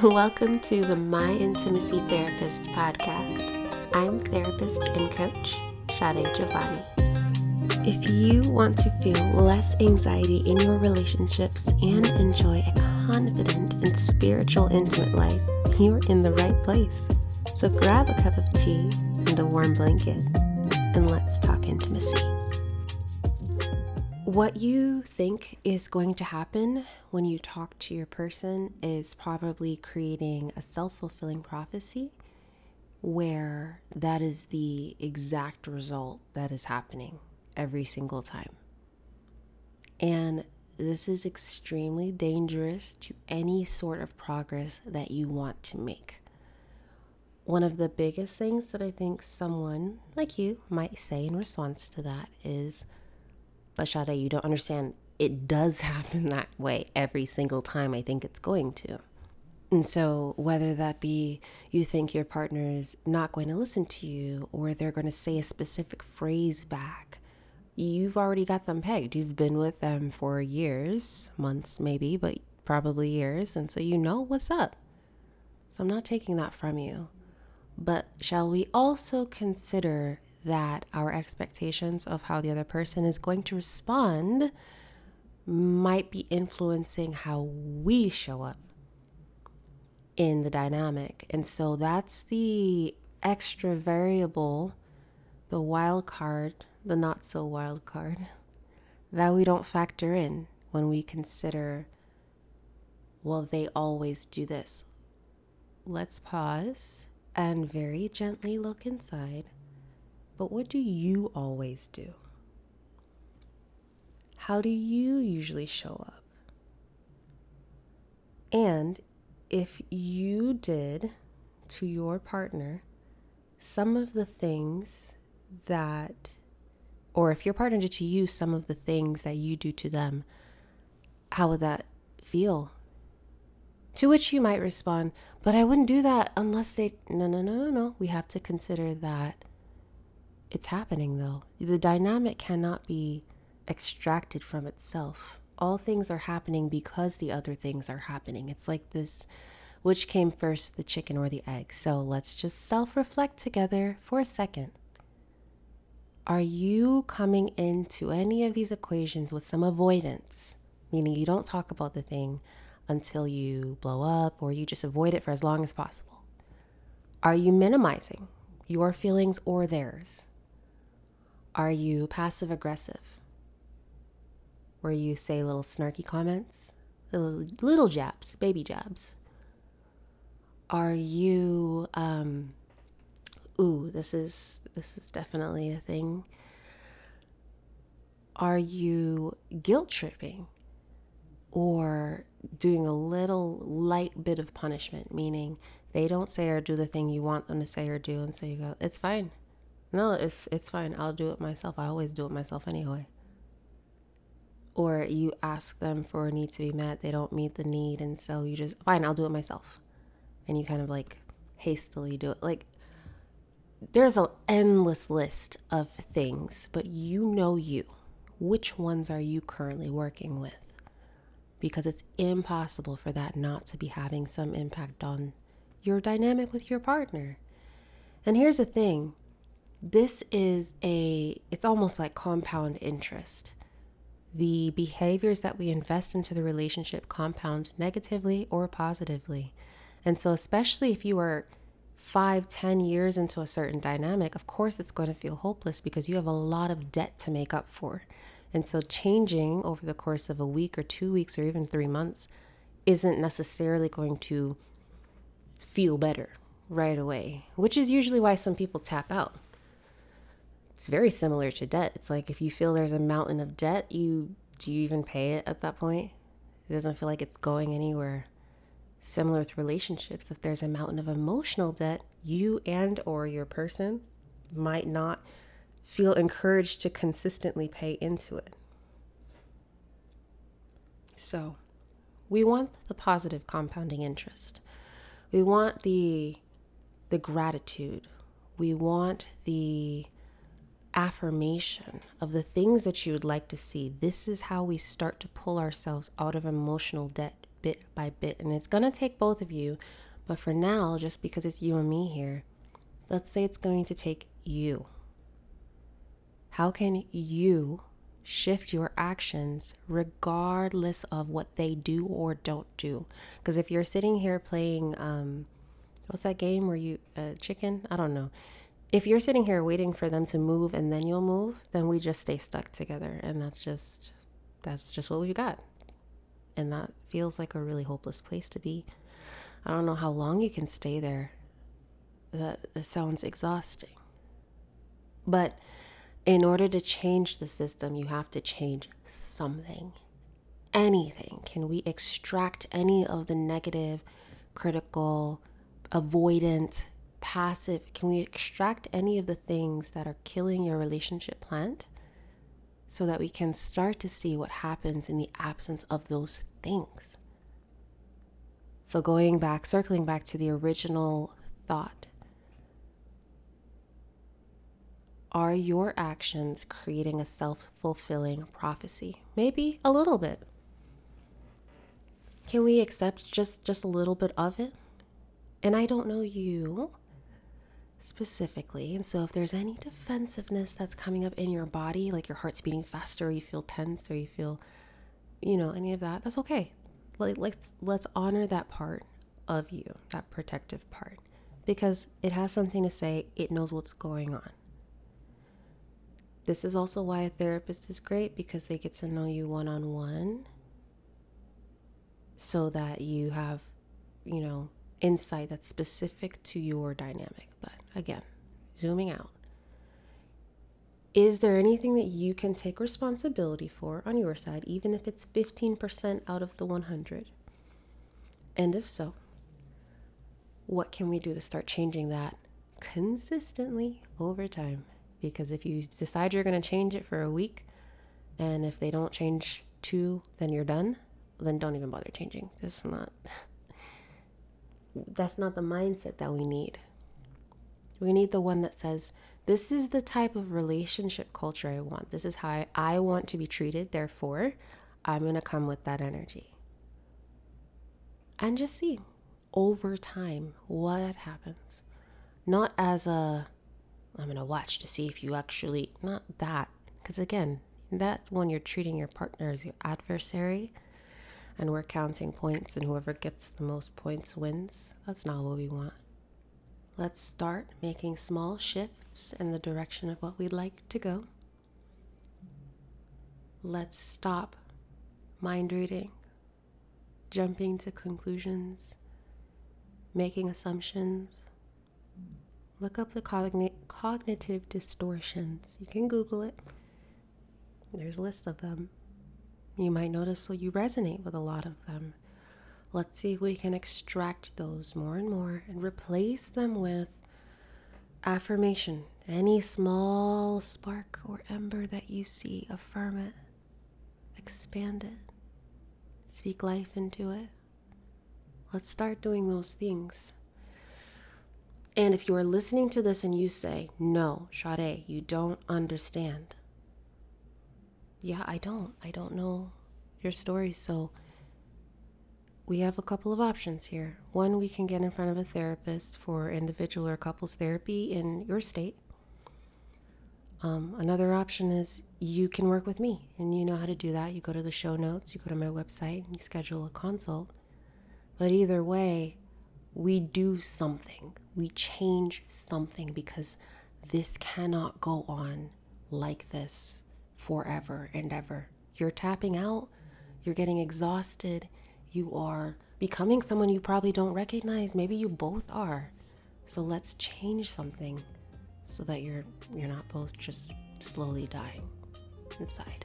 Welcome to the My Intimacy Therapist podcast. I'm therapist and coach Sade Giovanni. If you want to feel less anxiety in your relationships and enjoy a confident and spiritual, intimate life, you're in the right place. So grab a cup of tea and a warm blanket, and let's talk intimacy. What you think is going to happen when you talk to your person is probably creating a self fulfilling prophecy where that is the exact result that is happening every single time. And this is extremely dangerous to any sort of progress that you want to make. One of the biggest things that I think someone like you might say in response to that is, but you don't understand. It does happen that way every single time I think it's going to. And so, whether that be you think your partner's not going to listen to you or they're going to say a specific phrase back, you've already got them pegged. You've been with them for years, months maybe, but probably years. And so you know what's up. So I'm not taking that from you. But shall we also consider that our expectations of how the other person is going to respond might be influencing how we show up in the dynamic. And so that's the extra variable, the wild card, the not so wild card that we don't factor in when we consider, well, they always do this. Let's pause and very gently look inside but what do you always do? How do you usually show up? And if you did to your partner some of the things that, or if your partner did to you some of the things that you do to them, how would that feel? To which you might respond, but I wouldn't do that unless they, no, no, no, no, no. We have to consider that it's happening though. The dynamic cannot be extracted from itself. All things are happening because the other things are happening. It's like this which came first, the chicken or the egg? So let's just self reflect together for a second. Are you coming into any of these equations with some avoidance? Meaning you don't talk about the thing until you blow up or you just avoid it for as long as possible. Are you minimizing your feelings or theirs? Are you passive aggressive? Where you say little snarky comments, little, little jabs, baby jabs? Are you um ooh, this is this is definitely a thing. Are you guilt tripping or doing a little light bit of punishment, meaning they don't say or do the thing you want them to say or do, and so you go, it's fine. No, it's it's fine. I'll do it myself. I always do it myself anyway. Or you ask them for a need to be met, they don't meet the need, and so you just fine, I'll do it myself. And you kind of like hastily do it. Like there's an endless list of things, but you know you. Which ones are you currently working with? Because it's impossible for that not to be having some impact on your dynamic with your partner. And here's the thing this is a it's almost like compound interest. The behaviors that we invest into the relationship compound negatively or positively. And so especially if you are five ten years into a certain dynamic of course it's going to feel hopeless because you have a lot of debt to make up for. And so changing over the course of a week or two weeks or even three months isn't necessarily going to feel better right away which is usually why some people tap out it's very similar to debt. It's like if you feel there's a mountain of debt, you do you even pay it at that point? It doesn't feel like it's going anywhere. Similar with relationships, if there's a mountain of emotional debt, you and or your person might not feel encouraged to consistently pay into it. So, we want the positive compounding interest. We want the the gratitude. We want the affirmation of the things that you would like to see. This is how we start to pull ourselves out of emotional debt bit by bit. And it's going to take both of you. But for now, just because it's you and me here, let's say it's going to take you. How can you shift your actions regardless of what they do or don't do? Because if you're sitting here playing, um, what's that game where you, uh, chicken? I don't know. If you're sitting here waiting for them to move and then you'll move, then we just stay stuck together. And that's just, that's just what we've got. And that feels like a really hopeless place to be. I don't know how long you can stay there. That, that sounds exhausting. But in order to change the system, you have to change something. Anything. Can we extract any of the negative, critical, avoidant, passive? Can we extract any of the things that are killing your relationship plant so that we can start to see what happens in the absence of those things? So, going back, circling back to the original thought Are your actions creating a self fulfilling prophecy? Maybe a little bit. Can we accept just, just a little bit of it? And I don't know you specifically. And so if there's any defensiveness that's coming up in your body, like your heart's beating faster, or you feel tense, or you feel, you know, any of that, that's okay. Like, let's let's honor that part of you, that protective part, because it has something to say. It knows what's going on. This is also why a therapist is great because they get to know you one on one so that you have, you know, insight that's specific to your dynamic. But again, zooming out. Is there anything that you can take responsibility for on your side, even if it's 15% out of the 100? And if so, what can we do to start changing that consistently over time? because if you decide you're going to change it for a week and if they don't change two then you're done then don't even bother changing this is not that's not the mindset that we need we need the one that says this is the type of relationship culture i want. This is how i want to be treated. Therefore i'm going to come with that energy. And just see over time what happens. Not as a I'm going to watch to see if you actually, not that, because again, that when you're treating your partner as your adversary and we're counting points and whoever gets the most points wins, that's not what we want. Let's start making small shifts in the direction of what we'd like to go. Let's stop mind reading, jumping to conclusions, making assumptions look up the cogn- cognitive distortions. You can Google it. There's a list of them. You might notice so you resonate with a lot of them. Let's see if we can extract those more and more and replace them with affirmation. Any small spark or ember that you see, affirm it, expand it, speak life into it. Let's start doing those things. And if you are listening to this and you say, No, Sade, you don't understand. Yeah, I don't. I don't know your story. So we have a couple of options here. One, we can get in front of a therapist for individual or couples therapy in your state. Um, another option is you can work with me, and you know how to do that. You go to the show notes, you go to my website, and you schedule a consult. But either way, we do something, we change something because this cannot go on like this forever and ever. You're tapping out, you're getting exhausted, you are becoming someone you probably don't recognize. Maybe you both are. So let's change something so that you're you're not both just slowly dying inside.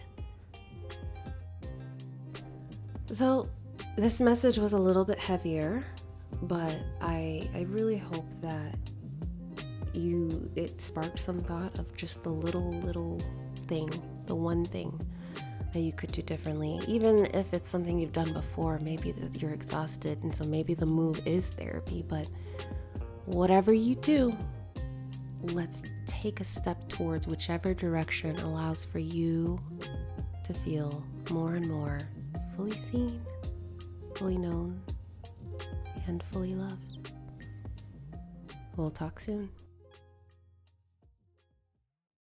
So this message was a little bit heavier but I I really hope that you it sparked some thought of just the little little thing, the one thing that you could do differently. Even if it's something you've done before, maybe that you're exhausted and so maybe the move is therapy, but whatever you do, let's take a step towards whichever direction allows for you to feel more and more fully seen, fully known, and fully loved. We'll talk soon.